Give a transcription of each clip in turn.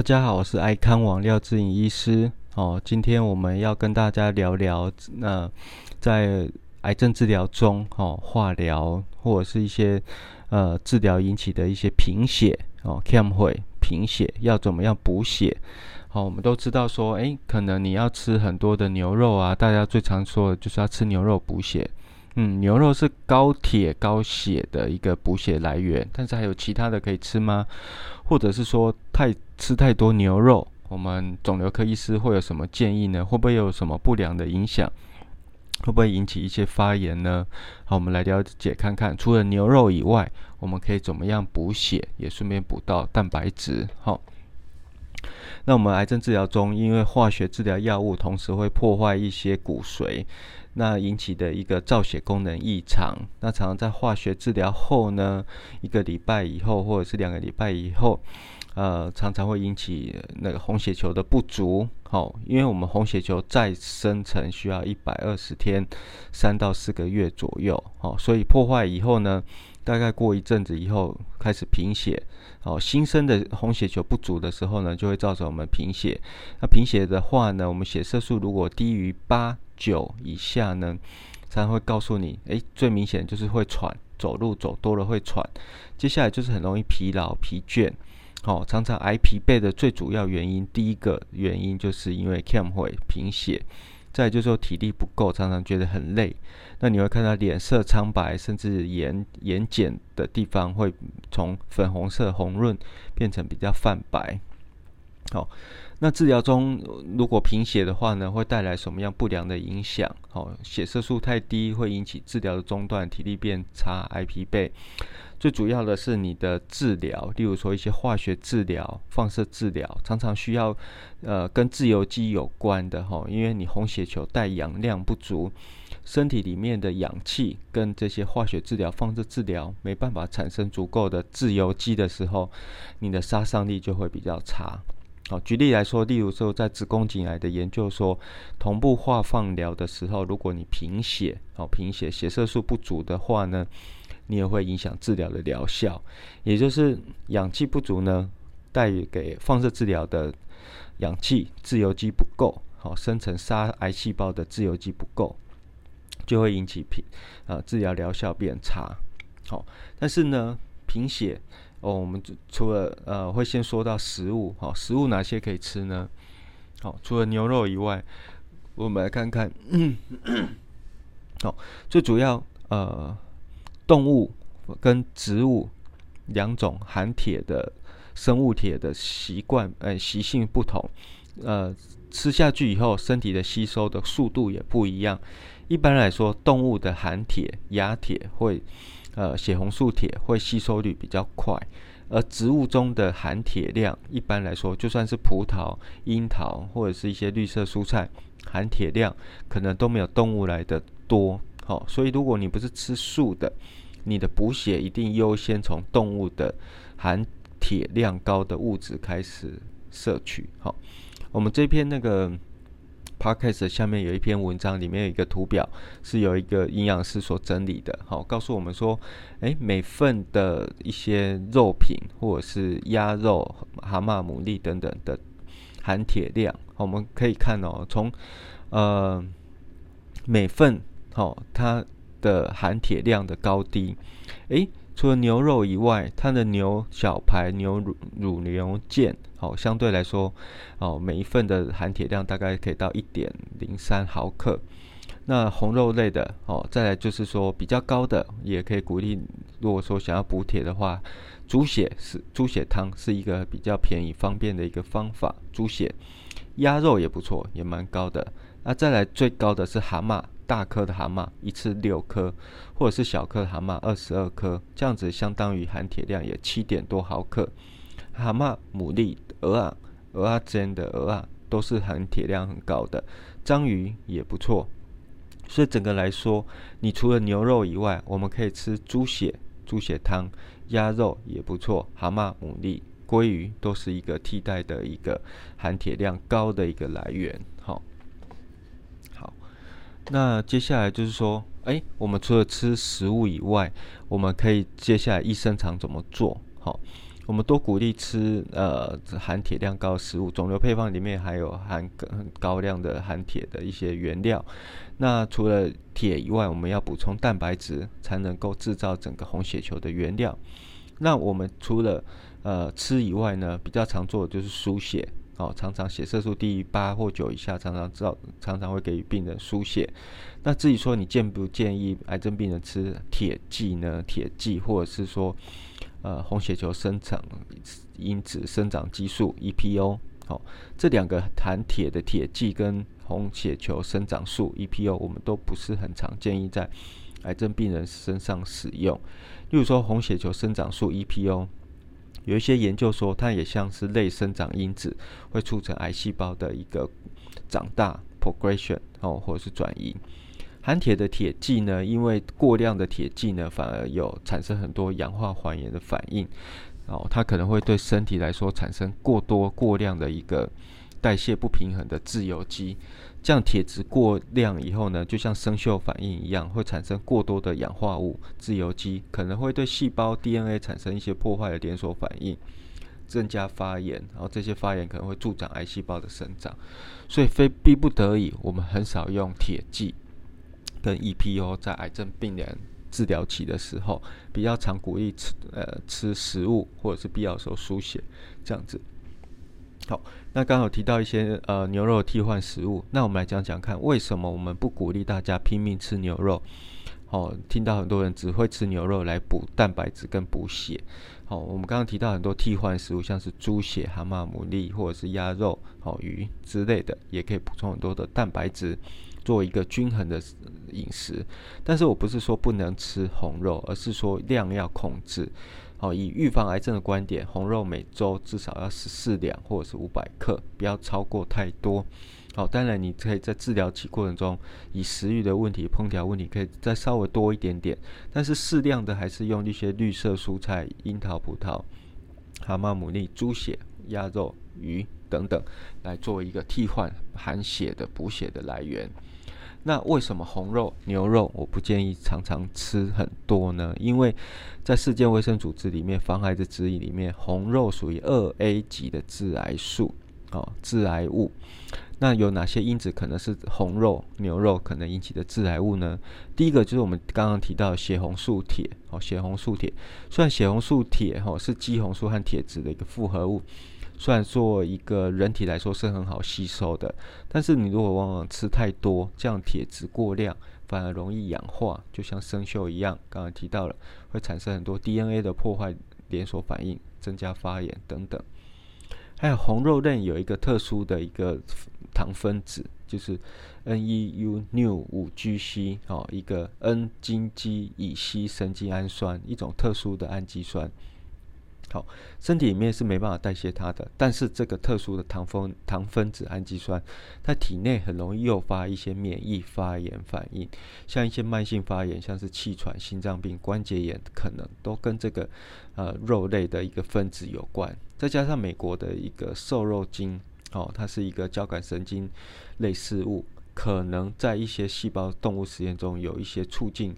大家好，我是爱康网廖志颖医师。哦，今天我们要跟大家聊聊，那在癌症治疗中，哦，化疗或者是一些呃治疗引起的一些贫血，哦，cam 会贫血要怎么样补血？好，我们都知道说，诶，可能你要吃很多的牛肉啊，大家最常说的就是要吃牛肉补血。嗯，牛肉是高铁高血的一个补血来源，但是还有其他的可以吃吗？或者是说太吃太多牛肉，我们肿瘤科医师会有什么建议呢？会不会有什么不良的影响？会不会引起一些发炎呢？好，我们来了解看看，除了牛肉以外，我们可以怎么样补血，也顺便补到蛋白质。好。那我们癌症治疗中，因为化学治疗药物同时会破坏一些骨髓，那引起的一个造血功能异常。那常常在化学治疗后呢，一个礼拜以后或者是两个礼拜以后，呃，常常会引起那个红血球的不足。好，因为我们红血球再生成需要一百二十天，三到四个月左右。好，所以破坏以后呢？大概过一阵子以后开始贫血，哦，新生的红血球不足的时候呢，就会造成我们贫血。那贫血的话呢，我们血色素如果低于八九以下呢，才会告诉你，诶，最明显就是会喘，走路走多了会喘。接下来就是很容易疲劳疲倦，哦，常常挨疲惫的最主要原因，第一个原因就是因为 cam 会贫血。再就是说体力不够，常常觉得很累。那你会看到脸色苍白，甚至眼眼睑的地方会从粉红色红润变成比较泛白。好，那治疗中如果贫血的话呢，会带来什么样不良的影响？好，血色素太低会引起治疗的中断，体力变差，挨疲惫。最主要的是你的治疗，例如说一些化学治疗、放射治疗，常常需要呃跟自由基有关的哈，因为你红血球带氧量不足，身体里面的氧气跟这些化学治疗、放射治疗没办法产生足够的自由基的时候，你的杀伤力就会比较差。好，举例来说，例如说在子宫颈癌的研究说，同步化放疗的时候，如果你贫血，哦贫血，血色素不足的话呢？你也会影响治疗的疗效，也就是氧气不足呢，带给放射治疗的氧气自由基不够，好生成杀癌细胞的自由基不够，就会引起贫啊治疗疗效变差。好，但是呢贫血哦，我们除了呃会先说到食物，好食物哪些可以吃呢？好，除了牛肉以外，我们来看看，好最主要呃。动物跟植物两种含铁的生物铁的习惯，呃，习性不同，呃，吃下去以后，身体的吸收的速度也不一样。一般来说，动物的含铁、牙铁会，呃，血红素铁会吸收率比较快，而植物中的含铁量，一般来说，就算是葡萄、樱桃或者是一些绿色蔬菜，含铁量可能都没有动物来的多。好，所以如果你不是吃素的，你的补血一定优先从动物的含铁量高的物质开始摄取。好，我们这篇那个 podcast 下面有一篇文章，里面有一个图表，是有一个营养师所整理的。好，告诉我们说，诶，每份的一些肉品或者是鸭肉、蛤蟆、牡蛎等等的含铁量，我们可以看哦，从呃每份好它。的含铁量的高低，诶，除了牛肉以外，它的牛小排、牛乳、乳牛腱，哦，相对来说，哦，每一份的含铁量大概可以到一点零三毫克。那红肉类的，哦，再来就是说比较高的，也可以鼓励，如果说想要补铁的话，猪血是猪血汤是一个比较便宜方便的一个方法。猪血、鸭肉也不错，也蛮高的。那再来最高的是蛤蟆。大颗的蛤蟆一次六颗，或者是小颗的蛤蟆二十二颗，这样子相当于含铁量也七点多毫克。蛤蟆、牡蛎、鹅啊、鹅啊煎的鹅啊，都是含铁量很高的。章鱼也不错。所以整个来说，你除了牛肉以外，我们可以吃猪血、猪血汤，鸭肉也不错。蛤蟆、牡蛎、鲑鱼都是一个替代的一个含铁量高的一个来源。好。那接下来就是说，哎，我们除了吃食物以外，我们可以接下来医生常怎么做？好，我们多鼓励吃呃含铁量高的食物，肿瘤配方里面还有含很高量的含铁的一些原料。那除了铁以外，我们要补充蛋白质，才能够制造整个红血球的原料。那我们除了呃吃以外呢，比较常做的就是输血。哦，常常血色素低于八或九以下，常常照常常会给予病人输血。那至于说你建不建议癌症病人吃铁剂呢？铁剂或者是说呃红血球生长因子生长激素 EPO，好，这两个含铁的铁剂跟红血球生长素 EPO，我们都不是很常建议在癌症病人身上使用。例如说红血球生长素 EPO。有一些研究说，它也像是类生长因子，会促成癌细胞的一个长大 （progression） 哦，或者是转移。含铁的铁剂呢，因为过量的铁剂呢，反而有产生很多氧化还原的反应哦，它可能会对身体来说产生过多、过量的一个代谢不平衡的自由基。这样铁质过量以后呢，就像生锈反应一样，会产生过多的氧化物自由基，可能会对细胞 DNA 产生一些破坏的连锁反应，增加发炎，然后这些发炎可能会助长癌细胞的生长。所以非逼不得已，我们很少用铁剂跟 EPO 在癌症病人治疗期的时候，比较常鼓励吃呃吃食物或者是必要时候输血这样子。好，那刚好提到一些呃牛肉替换食物，那我们来讲讲看，为什么我们不鼓励大家拼命吃牛肉？哦，听到很多人只会吃牛肉来补蛋白质跟补血。好，我们刚刚提到很多替换食物，像是猪血、蛤蟆、牡蛎或者是鸭肉、好鱼之类的，也可以补充很多的蛋白质，做一个均衡的饮食。但是我不是说不能吃红肉，而是说量要控制。好，以预防癌症的观点，红肉每周至少要十四两或者是五百克，不要超过太多。好，当然你可以在治疗期过程中，以食欲的问题、烹调问题，可以再稍微多一点点，但是适量的还是用一些绿色蔬菜、樱桃、葡萄、蛤蟆、牡蛎、猪血、鸭肉、鱼等等，来做一个替换含血的补血的来源。那为什么红肉、牛肉我不建议常常吃很多呢？因为在世界卫生组织里面防癌的指引里面，红肉属于二 A 级的致癌素，哦，致癌物。那有哪些因子可能是红肉、牛肉可能引起的致癌物呢？第一个就是我们刚刚提到的血红素铁，哦，血红素铁。虽然血红素铁，哦，是肌红素和铁质的一个复合物。虽然说一个人体来说是很好吸收的，但是你如果往往吃太多，这样铁质过量，反而容易氧化，就像生锈一样。刚刚提到了，会产生很多 DNA 的破坏连锁反应，增加发炎等等。还有红肉类有一个特殊的一个糖分子，就是 NEU 六五 G C 哦，一个 N 金基乙烯神经氨酸，一种特殊的氨基酸。好，身体里面是没办法代谢它的，但是这个特殊的糖分糖分子氨基酸，在体内很容易诱发一些免疫发炎反应，像一些慢性发炎，像是气喘、心脏病、关节炎，可能都跟这个呃肉类的一个分子有关。再加上美国的一个瘦肉精，哦，它是一个交感神经类似物，可能在一些细胞动物实验中有一些促进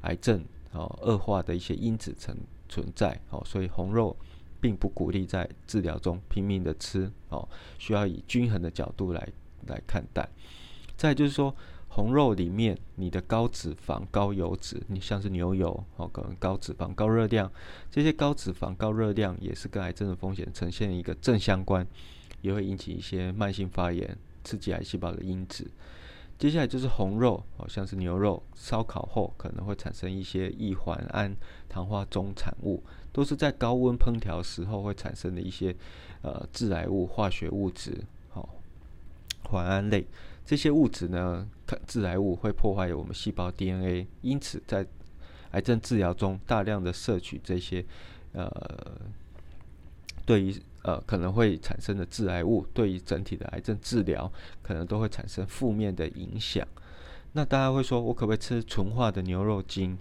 癌症哦恶化的一些因子层。存在哦，所以红肉并不鼓励在治疗中拼命的吃哦，需要以均衡的角度来来看待。再就是说，红肉里面你的高脂肪、高油脂，你像是牛油哦，可能高脂肪、高热量，这些高脂肪、高热量也是跟癌症的风险呈现一个正相关，也会引起一些慢性发炎、刺激癌细胞的因子。接下来就是红肉，好像是牛肉烧烤后可能会产生一些异环胺糖化中产物，都是在高温烹调时候会产生的一些呃致癌物化学物质，好环胺类。这些物质呢，致癌物会破坏我们细胞 DNA，因此在癌症治疗中大量的摄取这些呃对于呃，可能会产生的致癌物，对于整体的癌症治疗，可能都会产生负面的影响。那大家会说，我可不可以吃纯化的牛肉精？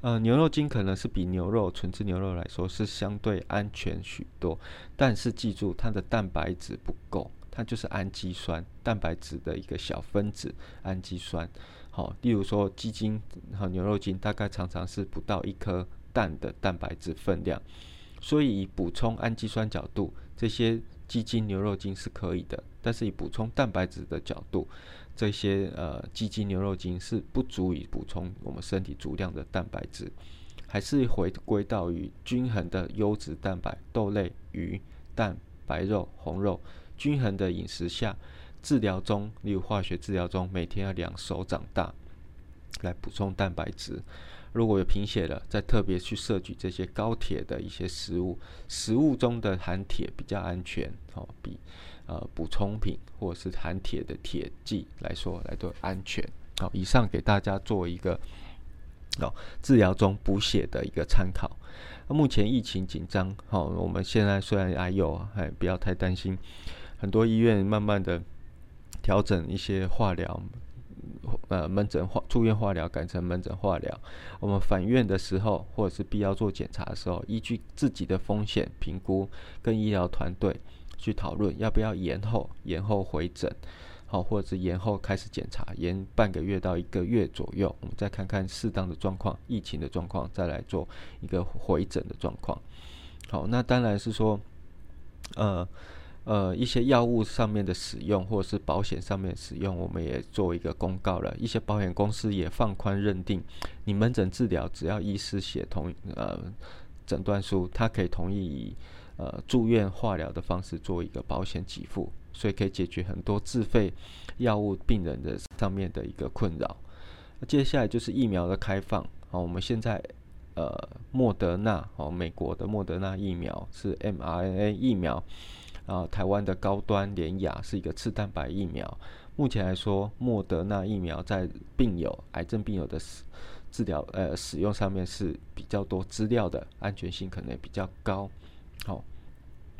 呃，牛肉精可能是比牛肉纯制牛肉来说是相对安全许多，但是记住它的蛋白质不够，它就是氨基酸，蛋白质的一个小分子氨基酸。好，例如说鸡精和牛肉精，大概常常是不到一颗蛋的蛋白质分量。所以以补充氨基酸角度，这些鸡精、牛肉精是可以的。但是以补充蛋白质的角度，这些呃鸡精、牛肉精是不足以补充我们身体足量的蛋白质，还是回归到于均衡的优质蛋白，豆类、鱼、蛋、白肉、红肉，均衡的饮食下，治疗中，例如化学治疗中，每天要两手掌大来补充蛋白质。如果有贫血了，再特别去摄取这些高铁的一些食物，食物中的含铁比较安全哦，比。呃，补充品或者是含铁的铁剂来说，来都安全。好，以上给大家做一个哦，治疗中补血的一个参考。目前疫情紧张，好，我们现在虽然还有，还不要太担心。很多医院慢慢的调整一些化疗，呃，门诊化住院化疗改成门诊化疗。我们返院的时候，或者是必要做检查的时候，依据自己的风险评估，跟医疗团队。去讨论要不要延后，延后回诊，好，或者是延后开始检查，延半个月到一个月左右，我们再看看适当的状况，疫情的状况，再来做一个回诊的状况。好，那当然是说，呃呃，一些药物上面的使用，或者是保险上面使用，我们也做一个公告了。一些保险公司也放宽认定，你门诊治疗只要医师写同呃诊断书，他可以同意以。呃，住院化疗的方式做一个保险给付，所以可以解决很多自费药物病人的上面的一个困扰。接下来就是疫苗的开放。好，我们现在呃，莫德纳哦，美国的莫德纳疫苗是 mRNA 疫苗，啊，台湾的高端联雅是一个次蛋白疫苗。目前来说，莫德纳疫苗在病友癌症病友的治疗呃使用上面是比较多资料的，安全性可能也比较高。好，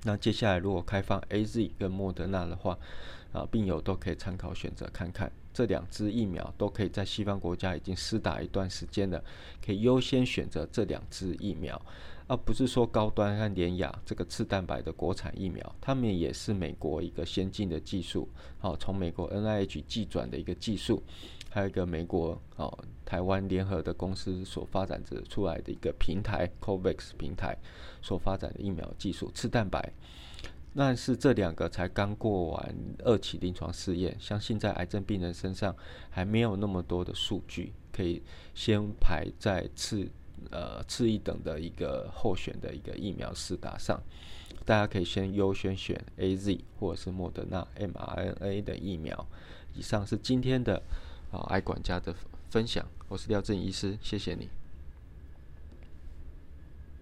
那接下来如果开放 A Z 跟莫德纳的话，啊，病友都可以参考选择看看，这两支疫苗都可以在西方国家已经施打一段时间了，可以优先选择这两支疫苗，而不是说高端和典雅这个次蛋白的国产疫苗，他们也是美国一个先进的技术，好，从美国 N I H 寄转的一个技术。还有一个美国哦，台湾联合的公司所发展着出来的一个平台，COVAX 平台所发展的疫苗技术，次蛋白，但是这两个才刚过完二期临床试验，相信在癌症病人身上还没有那么多的数据，可以先排在次呃次一等的一个候选的一个疫苗试打上，大家可以先优先选 A Z 或者是莫德纳 mRNA 的疫苗。以上是今天的。啊，爱管家的分享，我是廖正医师，谢谢你。